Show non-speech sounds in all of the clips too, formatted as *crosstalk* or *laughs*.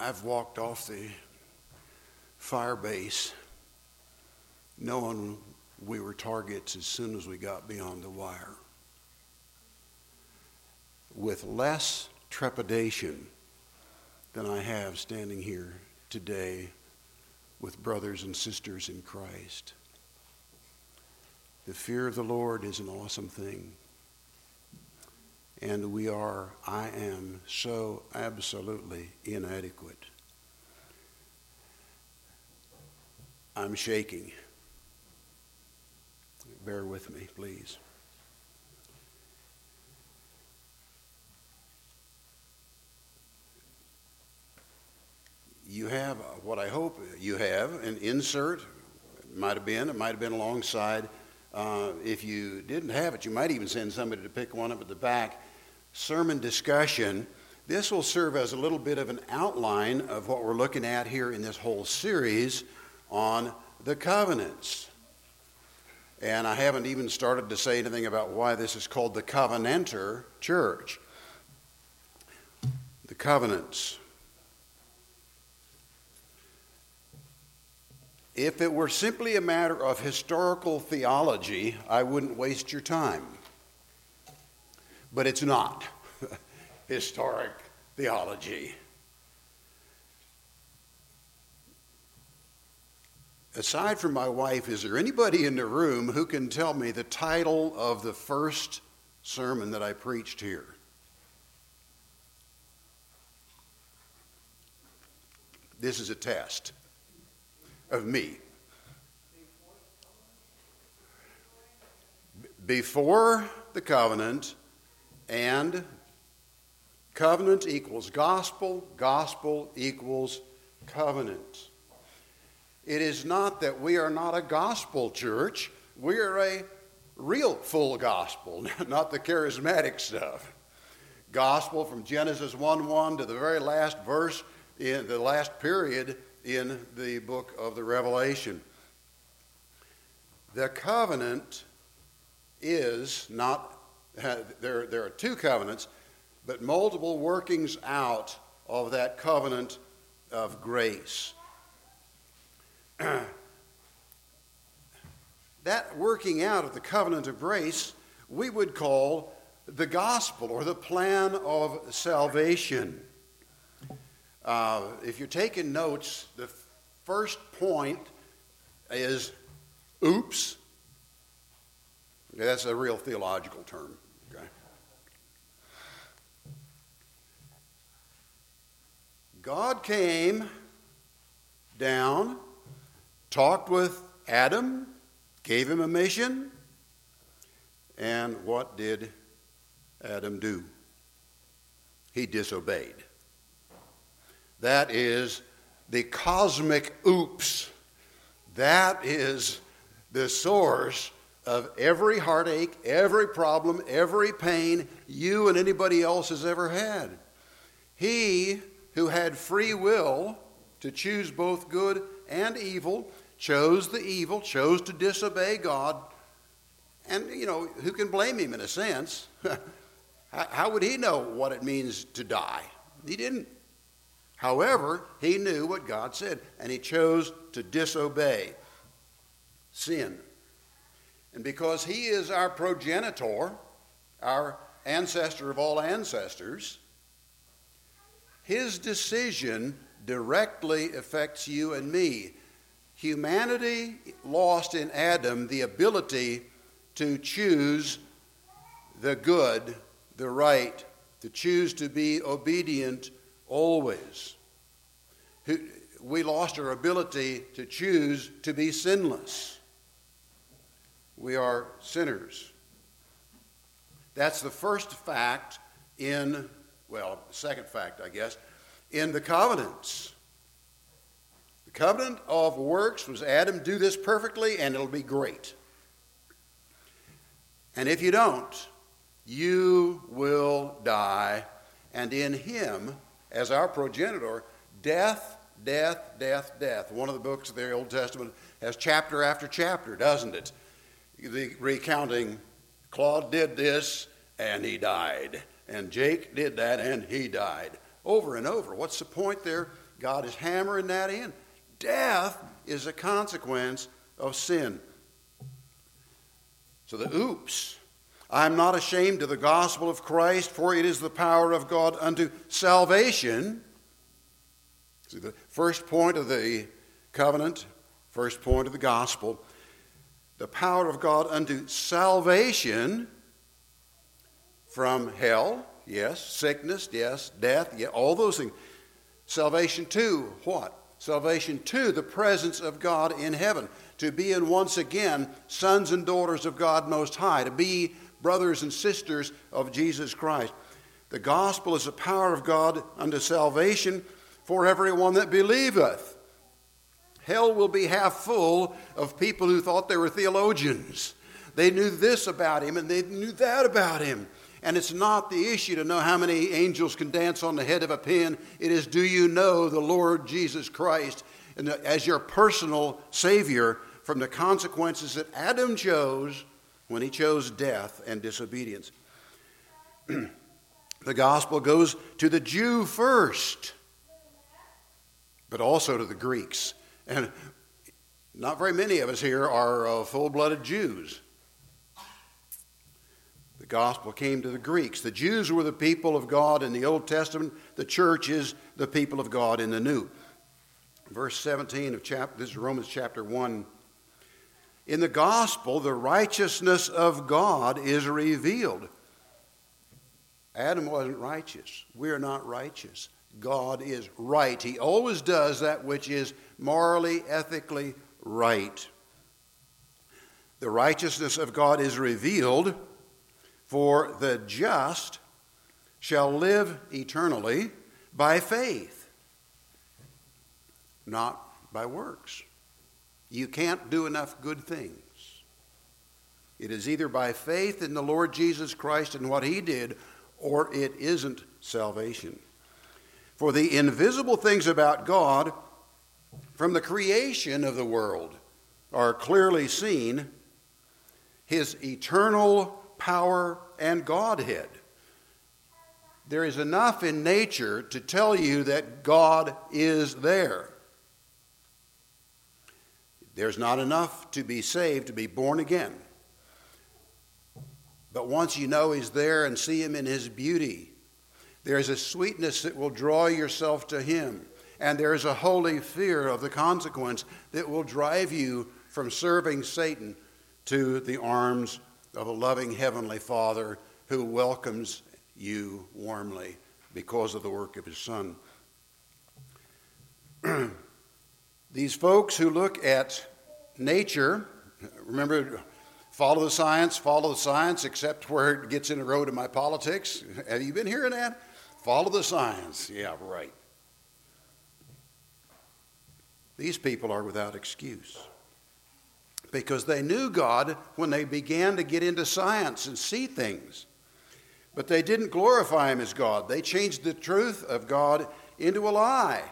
I've walked off the fire base knowing we were targets as soon as we got beyond the wire. With less trepidation than I have standing here today with brothers and sisters in Christ. The fear of the Lord is an awesome thing. And we are, I am, so absolutely inadequate. I'm shaking. Bear with me, please. You have what I hope you have an insert. It might have been, it might have been alongside uh, if you didn't have it, you might even send somebody to pick one up at the back. Sermon discussion. This will serve as a little bit of an outline of what we're looking at here in this whole series on the covenants. And I haven't even started to say anything about why this is called the Covenanter Church. The covenants. If it were simply a matter of historical theology, I wouldn't waste your time. But it's not *laughs* historic theology. Aside from my wife, is there anybody in the room who can tell me the title of the first sermon that I preached here? This is a test of me. Before the covenant and covenant equals gospel, gospel equals covenant. It is not that we are not a gospel church, we are a real full gospel, *laughs* not the charismatic stuff. Gospel from Genesis 1 1 to the very last verse in the last period in the book of the Revelation. The covenant is not, there, there are two covenants, but multiple workings out of that covenant of grace. *clears throat* that working out of the covenant of grace we would call the gospel or the plan of salvation. Uh, if you're taking notes, the first point is oops. That's a real theological term. Okay. God came down, talked with Adam, gave him a mission, and what did Adam do? He disobeyed. That is the cosmic oops. That is the source of every heartache, every problem, every pain you and anybody else has ever had. He who had free will to choose both good and evil chose the evil, chose to disobey God. And, you know, who can blame him in a sense? *laughs* How would he know what it means to die? He didn't. However, he knew what God said, and he chose to disobey sin. And because he is our progenitor, our ancestor of all ancestors, his decision directly affects you and me. Humanity lost in Adam the ability to choose the good, the right, to choose to be obedient always. We lost our ability to choose to be sinless. We are sinners. That's the first fact in, well, second fact, I guess, in the covenants. The covenant of works was Adam, do this perfectly and it'll be great. And if you don't, you will die, and in him as our progenitor, death, death, death, death. One of the books of the Old Testament has chapter after chapter, doesn't it? The recounting Claude did this and he died, and Jake did that and he died. Over and over. What's the point there? God is hammering that in. Death is a consequence of sin. So the oops. I am not ashamed of the gospel of Christ, for it is the power of God unto salvation. See, the first point of the covenant, first point of the gospel, the power of God unto salvation from hell, yes, sickness, yes, death, yeah, all those things. Salvation to what? Salvation to the presence of God in heaven, to be in once again sons and daughters of God Most High, to be brothers and sisters of Jesus Christ. The gospel is the power of God unto salvation for everyone that believeth. Hell will be half full of people who thought they were theologians. They knew this about him and they knew that about him. And it's not the issue to know how many angels can dance on the head of a pin. It is, do you know the Lord Jesus Christ as your personal Savior from the consequences that Adam chose when he chose death and disobedience? *clears throat* the gospel goes to the Jew first, but also to the Greeks. And not very many of us here are uh, full blooded Jews The gospel came to the Greeks. The Jews were the people of God in the Old Testament, the church is the people of God in the New. Verse 17 of chapter, this is Romans chapter 1. In the gospel, the righteousness of God is revealed. Adam wasn't righteous. We're not righteous. God is right. He always does that which is morally, ethically right. The righteousness of God is revealed for the just shall live eternally by faith, not by works. You can't do enough good things. It is either by faith in the Lord Jesus Christ and what he did, or it isn't salvation. For the invisible things about God from the creation of the world are clearly seen, his eternal power, and Godhead. There is enough in nature to tell you that God is there. There's not enough to be saved, to be born again. But once you know He's there and see Him in His beauty, there's a sweetness that will draw yourself to Him. And there is a holy fear of the consequence that will drive you from serving Satan to the arms of a loving Heavenly Father who welcomes you warmly because of the work of His Son. *clears throat* These folks who look at nature, remember, follow the science, follow the science, except where it gets in the road of my politics. Have you been hearing that? Follow the science. Yeah, right. These people are without excuse because they knew God when they began to get into science and see things. But they didn't glorify Him as God. They changed the truth of God into a lie.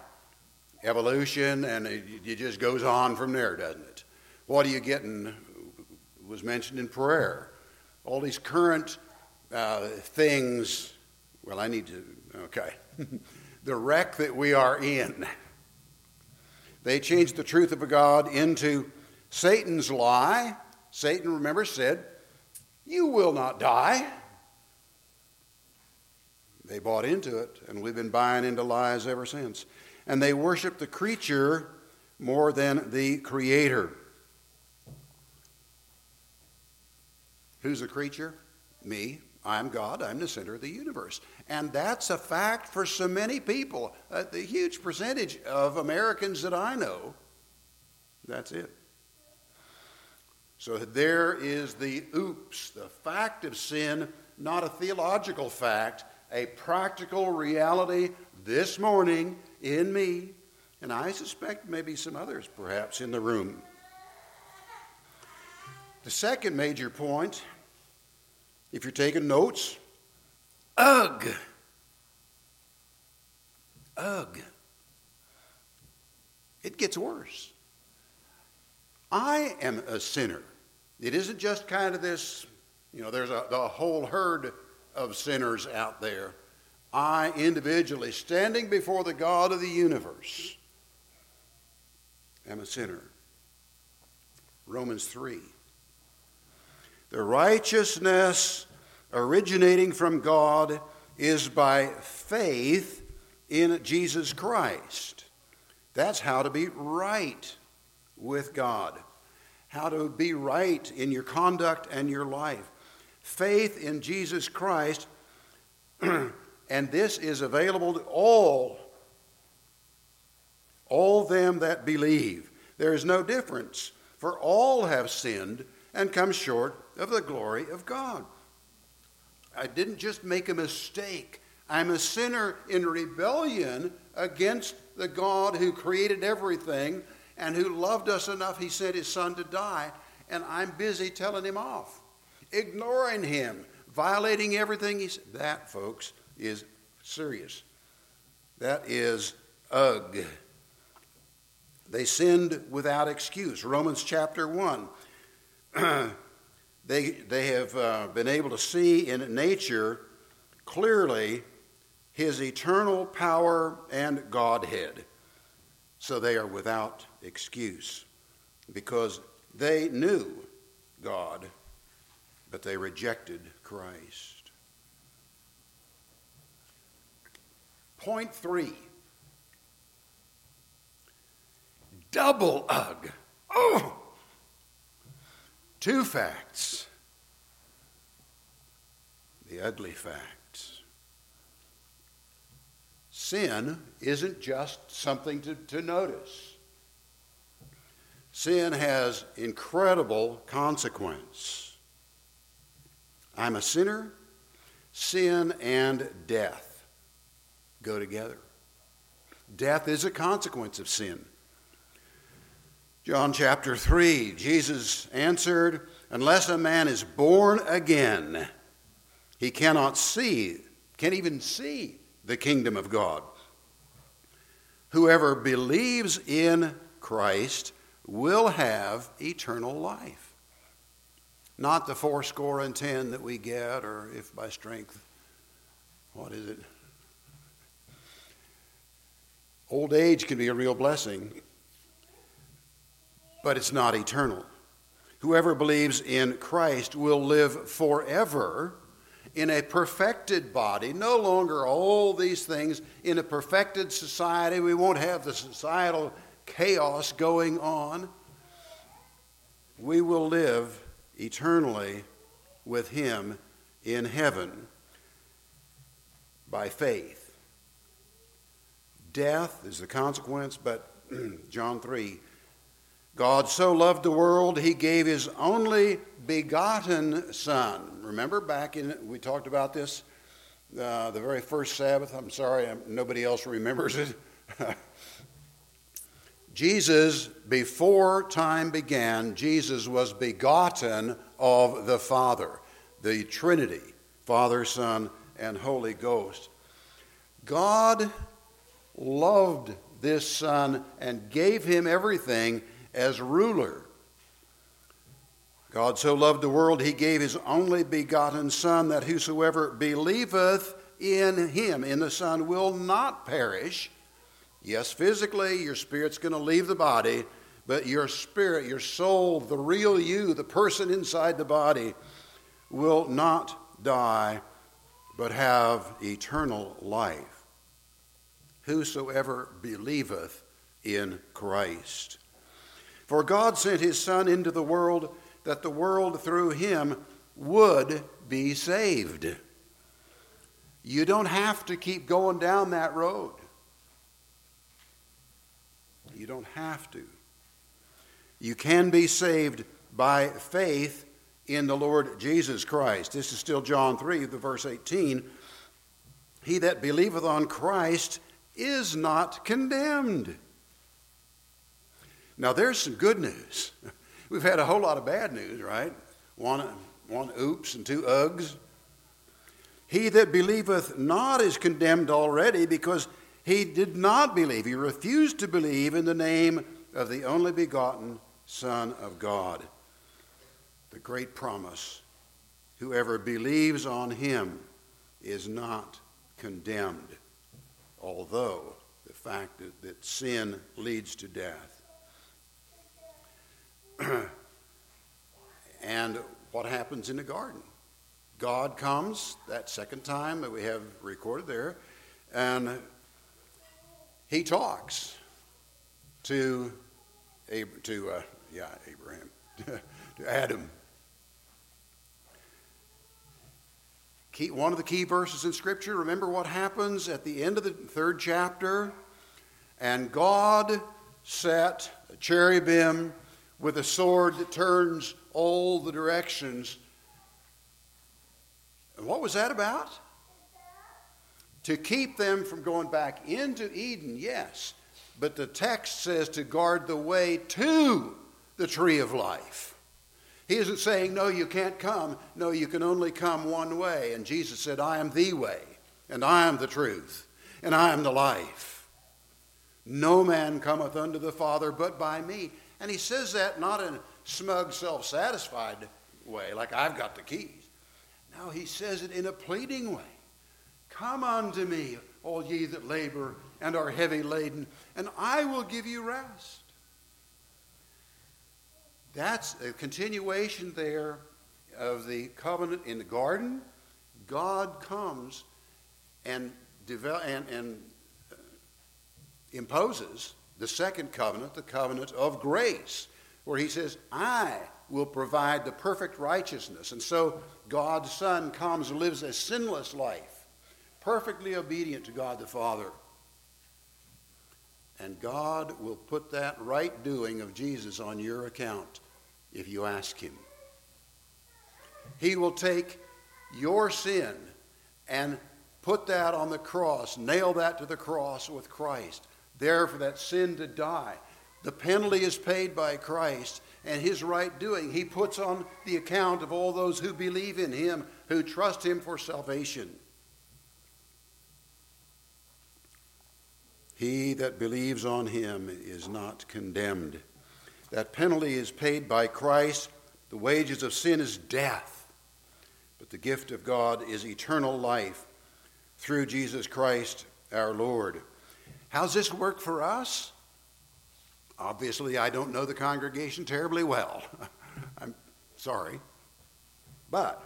Evolution, and it, it just goes on from there, doesn't it? What are you getting? Was mentioned in prayer. All these current uh, things. Well, I need to, okay. *laughs* the wreck that we are in. They changed the truth of God into Satan's lie, Satan, remember, said, You will not die. They bought into it, and we've been buying into lies ever since. And they worship the creature more than the creator. Who's the creature? Me. I'm God. I'm the center of the universe. And that's a fact for so many people. Uh, the huge percentage of Americans that I know, that's it. So there is the oops, the fact of sin, not a theological fact, a practical reality this morning in me, and I suspect maybe some others perhaps in the room. The second major point, if you're taking notes, ugh. Ugh. It gets worse. I am a sinner. It isn't just kind of this, you know, there's a, the whole herd of sinners out there. I individually, standing before the God of the universe, am a sinner. Romans 3. The righteousness originating from God is by faith in Jesus Christ. That's how to be right with God, how to be right in your conduct and your life. Faith in Jesus Christ, *clears throat* and this is available to all, all them that believe. There is no difference, for all have sinned and come short of the glory of God. I didn't just make a mistake. I'm a sinner in rebellion against the God who created everything and who loved us enough, he sent his son to die, and I'm busy telling him off, ignoring him, violating everything he said. That, folks, is serious. That is ugh. They sinned without excuse. Romans chapter 1. *clears throat* they, they have uh, been able to see in nature clearly his eternal power and Godhead. So they are without excuse because they knew God, but they rejected Christ. Point three double ugh. Oh! Two facts. The ugly facts. Sin isn't just something to, to notice. Sin has incredible consequence. I'm a sinner. Sin and death go together. Death is a consequence of sin. John chapter 3, Jesus answered, Unless a man is born again, he cannot see, can't even see the kingdom of God. Whoever believes in Christ will have eternal life. Not the fourscore and ten that we get, or if by strength, what is it? Old age can be a real blessing but it's not eternal. Whoever believes in Christ will live forever in a perfected body, no longer all these things. In a perfected society, we won't have the societal chaos going on. We will live eternally with Him in heaven by faith. Death is the consequence, but *clears throat* John 3 God so loved the world, he gave his only begotten Son. Remember back in, we talked about this uh, the very first Sabbath. I'm sorry, I'm, nobody else remembers it. *laughs* Jesus, before time began, Jesus was begotten of the Father, the Trinity, Father, Son, and Holy Ghost. God loved this Son and gave him everything as ruler. God so loved the world, he gave his only begotten Son, that whosoever believeth in him, in the Son, will not perish. Yes, physically, your spirit's going to leave the body, but your spirit, your soul, the real you, the person inside the body, will not die, but have eternal life. Whosoever believeth in Christ. For God sent his Son into the world that the world through him would be saved. You don't have to keep going down that road. You don't have to. You can be saved by faith in the Lord Jesus Christ. This is still John 3, the verse 18. He that believeth on Christ is not condemned. Now, there's some good news. *laughs* We've had a whole lot of bad news, right? One, one oops and two ugs. He that believeth not is condemned already because he did not believe. He refused to believe in the name of the only begotten Son of God. The great promise whoever believes on him is not condemned, although the fact that, that sin leads to death. *clears throat* and what happens in the garden? God comes that second time that we have recorded there, and he talks to to uh, yeah Abraham *laughs* to Adam. Key, one of the key verses in Scripture. Remember what happens at the end of the third chapter, and God set a cherubim with a sword that turns all the directions and what was that about? To keep them from going back into Eden, yes. But the text says to guard the way to the tree of life. He isn't saying, no, you can't come. No, you can only come one way. And Jesus said, I am the way, and I am the truth, and I am the life. No man cometh unto the Father but by me. And he says that not in a smug, self satisfied way, like I've got the keys. Now he says it in a pleading way Come unto me, all ye that labor and are heavy laden, and I will give you rest. That's a continuation there of the covenant in the garden. God comes and, devel- and, and uh, imposes the second covenant, the covenant of grace, where he says, I will provide the perfect righteousness. And so God's Son comes and lives a sinless life, perfectly obedient to God the Father. And God will put that right doing of Jesus on your account if you ask Him. He will take your sin and put that on the cross, nail that to the cross with Christ, there for that sin to die. The penalty is paid by Christ, and his right doing. He puts on the account of all those who believe in him, who trust him for salvation. He that believes on him is not condemned. That penalty is paid by Christ. The wages of sin is death, but the gift of God is eternal life through Jesus Christ our Lord. How's this work for us? Obviously, I don't know the congregation terribly well. *laughs* I'm sorry. But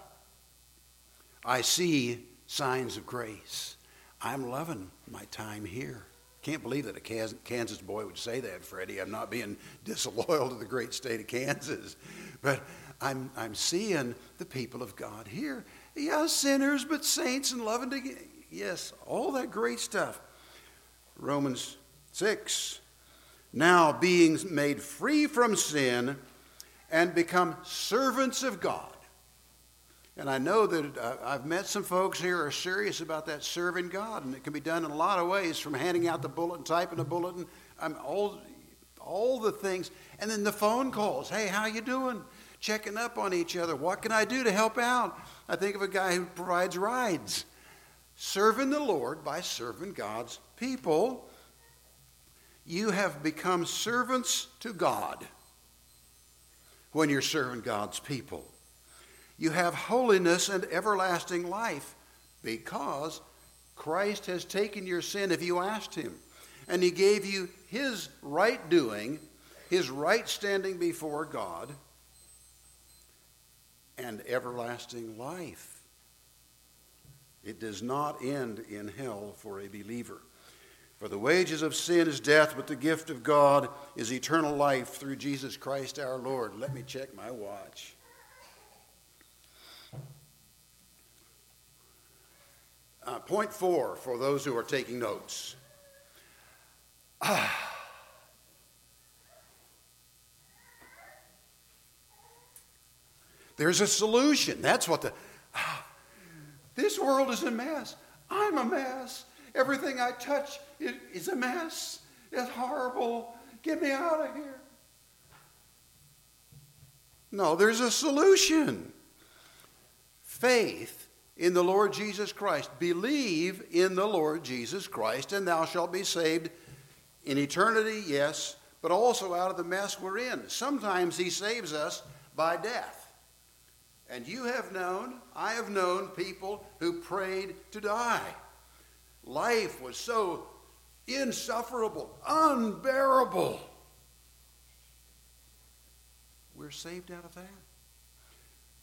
I see signs of grace. I'm loving my time here. Can't believe that a Kansas boy would say that, Freddie. I'm not being *laughs* disloyal to the great state of Kansas. But I'm, I'm seeing the people of God here. Yes, sinners, but saints and loving to Yes, all that great stuff. Romans 6 now being made free from sin and become servants of God. And I know that uh, I've met some folks here are serious about that serving God, and it can be done in a lot of ways, from handing out the bulletin, typing a bulletin, um, all, all the things, and then the phone calls. Hey, how you doing? Checking up on each other. What can I do to help out? I think of a guy who provides rides. Serving the Lord by serving God's people you have become servants to God when you're serving God's people. You have holiness and everlasting life because Christ has taken your sin if you asked Him. And He gave you His right doing, His right standing before God, and everlasting life. It does not end in hell for a believer. For the wages of sin is death, but the gift of God is eternal life through Jesus Christ our Lord. Let me check my watch. Uh, point four for those who are taking notes. Ah. There's a solution. That's what the. Ah, this world is a mess. I'm a mess. Everything I touch is a mess. It's horrible. Get me out of here. No, there's a solution. Faith in the Lord Jesus Christ. Believe in the Lord Jesus Christ, and thou shalt be saved in eternity, yes, but also out of the mess we're in. Sometimes He saves us by death. And you have known, I have known people who prayed to die. life was so insufferable, unbearable. We're saved out of that.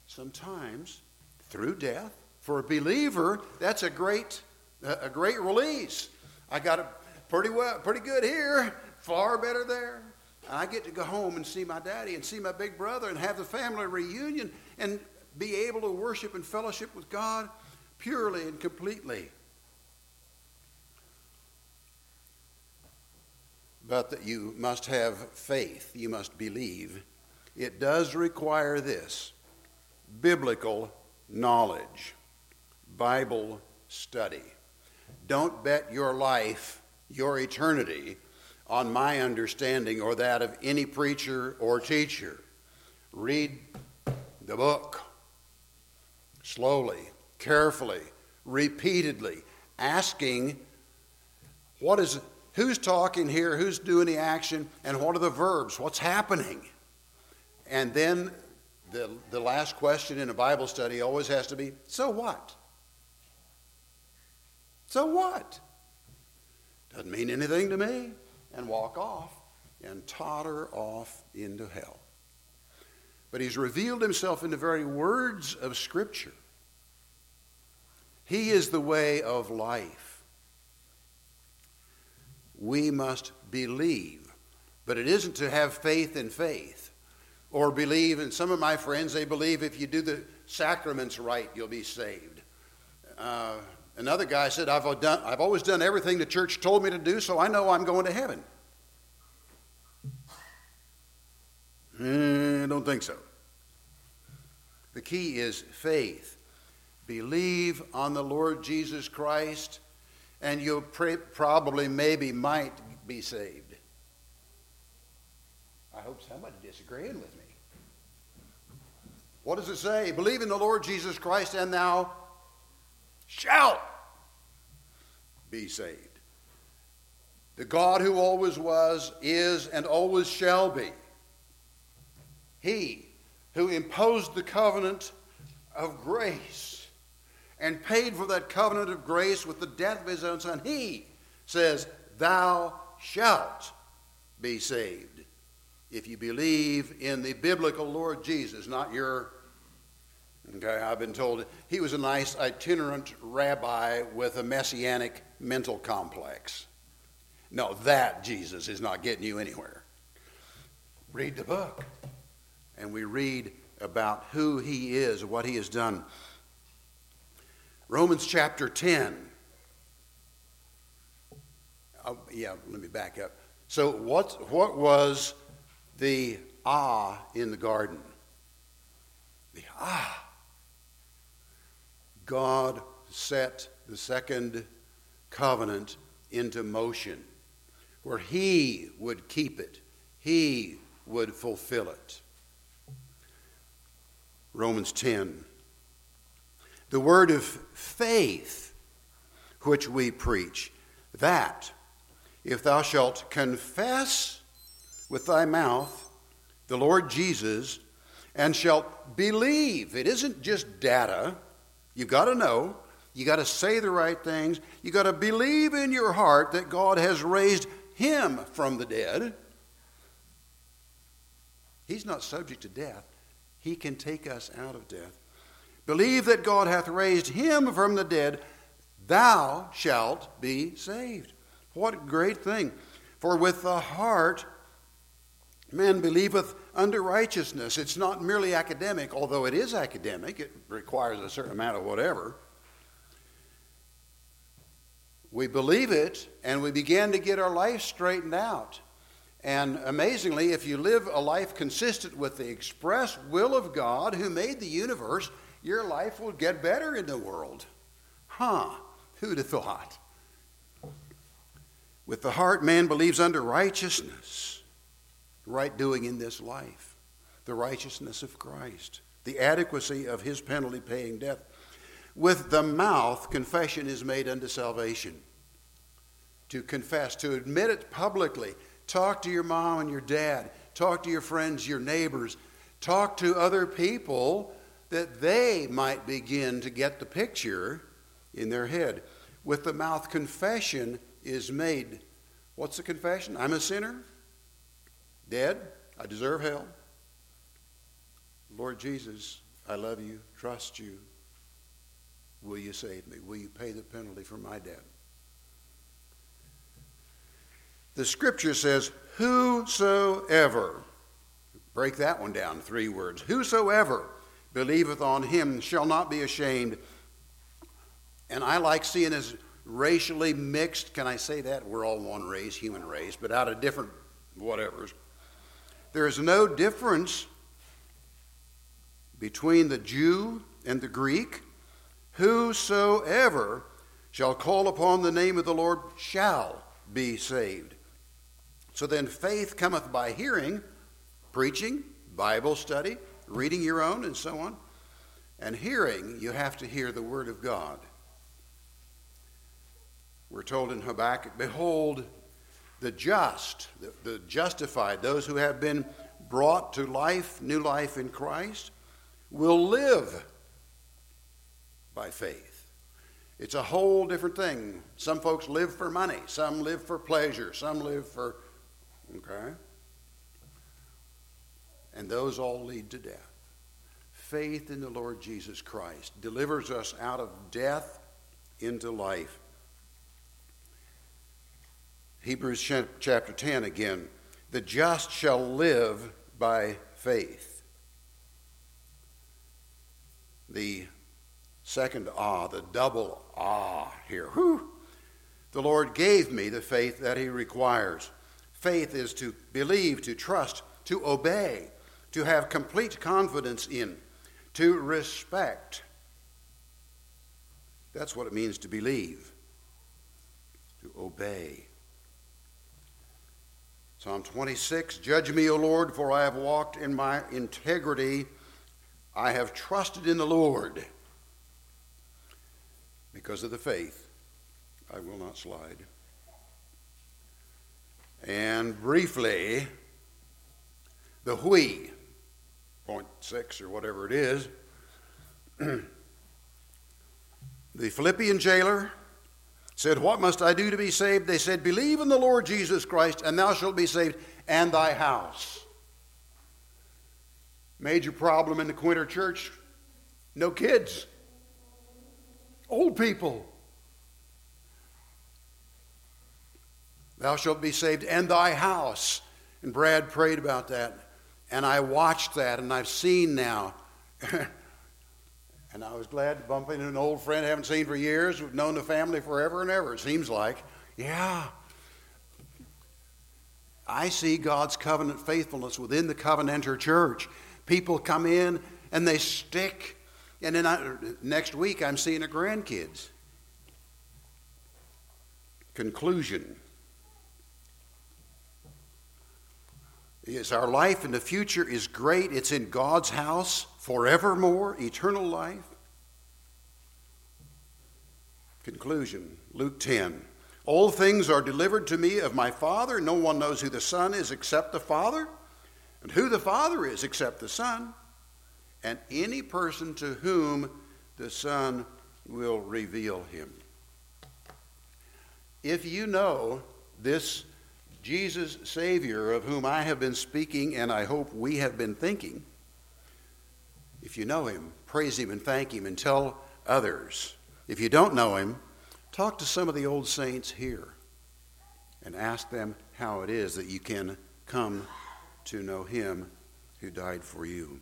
Sometimes through death. For a believer, that's a great, a great release. I got it pretty well, pretty good here, far better there. I get to go home and see my daddy and see my big brother and have the family reunion and be able to worship and fellowship with God purely and completely. But that you must have faith, you must believe. It does require this biblical knowledge, Bible study. Don't bet your life, your eternity, on my understanding or that of any preacher or teacher. Read the book slowly, carefully, repeatedly, asking what is who's talking here, who's doing the action, and what are the verbs? What's happening? And then the, the last question in a Bible study always has to be so what? So what? Doesn't mean anything to me. And walk off and totter off into hell. But he's revealed himself in the very words of Scripture. He is the way of life. We must believe, but it isn't to have faith in faith or believe, and some of my friends, they believe if you do the sacraments right, you'll be saved. Uh, another guy said, I've, done, I've always done everything the church told me to do, so I know I'm going to heaven. I eh, don't think so. The key is faith. Believe on the Lord Jesus Christ, and you'll probably, maybe, might be saved. I hope somebody disagreeing with me. What does it say? Believe in the Lord Jesus Christ, and thou shalt be saved. The God who always was, is, and always shall be. He who imposed the covenant of grace and paid for that covenant of grace with the death of his own son, he says, Thou shalt be saved if you believe in the biblical Lord Jesus, not your. Okay, I've been told he was a nice itinerant rabbi with a messianic mental complex. No, that Jesus is not getting you anywhere. Read the book, and we read about who he is, what he has done. Romans chapter 10. Oh, yeah, let me back up. So, what, what was the ah in the garden. The ah. God set the second covenant into motion where He would keep it, He would fulfill it. Romans 10. The word of faith which we preach, that if thou shalt confess with thy mouth the Lord Jesus and shalt believe. It isn't just data. You've got to know. You got to say the right things. You got to believe in your heart that God has raised him from the dead. He's not subject to death. He can take us out of death. Believe that God hath raised him from the dead, thou shalt be saved. What a great thing. For with the heart Man believeth unto righteousness. It's not merely academic, although it is academic, it requires a certain amount of whatever. We believe it and we begin to get our life straightened out. And amazingly, if you live a life consistent with the express will of God who made the universe, your life will get better in the world. Huh, who'd have thought? With the heart, man believes unto righteousness right doing in this life, the righteousness of Christ, the adequacy of his penalty paying death. With the mouth, confession is made unto salvation. To confess, to admit it publicly. Talk to your mom and your dad. Talk to your friends, your neighbors. Talk to other people that they might begin to get the picture in their head. with the mouth confession is made. What's the confession? I'm a sinner, dead, I deserve hell. Lord Jesus, I love you, trust you. Will you save me? Will you pay the penalty for my debt? The scripture says, Whosoever, break that one down, three words. Whosoever believeth on him shall not be ashamed. And I like seeing as racially mixed. Can I say that? We're all one race, human race, but out of different whatevers. There is no difference between the Jew and the Greek. Whosoever shall call upon the name of the Lord shall be saved. So then faith cometh by hearing, preaching, Bible study, reading your own, and so on. And hearing, you have to hear the Word of God. We're told in Habakkuk, Behold, the just, the, the, justified, those who have been brought to life, new life in Christ, will live by faith. It's a whole different thing. Some folks live for money, some live for pleasure, some live for, okay? And those all lead to death. Faith in the Lord Jesus Christ delivers us out of death into life. Hebrews chapter 10 again. The just shall live by faith. The second ah, the double ah here. Whew. The Lord gave me the faith that He requires. Faith is to believe, to trust, to obey, to have complete confidence in, to respect. That's what it means to believe, to obey. Psalm 26 Judge me, O Lord, for I have walked in my integrity. I have trusted in the Lord. Because of the faith, I will not slide. And briefly, the we, point six or whatever it is, *clears throat* the Philippian jailer said, What must I do to be saved? They said, Believe in the Lord Jesus Christ, and thou shalt be saved, and thy house. Major problem in the Quinter church no kids, old people. Thou shalt be saved, and thy house. And Brad prayed about that. And I watched that, and I've seen now *laughs* And I was glad to bump into an old friend I haven't seen for years. We've known the family forever and ever, it seems like. Yeah. I see God's covenant faithfulness within the Covenanter church. People come in and they stick. And then I, next week, I'm seeing the grandkids. Conclusion is our life in the future is great. It's in God's house forevermore, eternal life. Conclusion Luke 10. All things are delivered to me of my Father. No one knows who the Son is except the Father, and who the Father is except the Son, and any person to whom the Son will reveal him. If you know this Jesus Savior of whom I have been speaking and I hope we have been thinking, if you know him, praise him and thank him and tell others. If you don't know him, talk to some of the old saints here and ask them how it is that you can come to know him who died for you.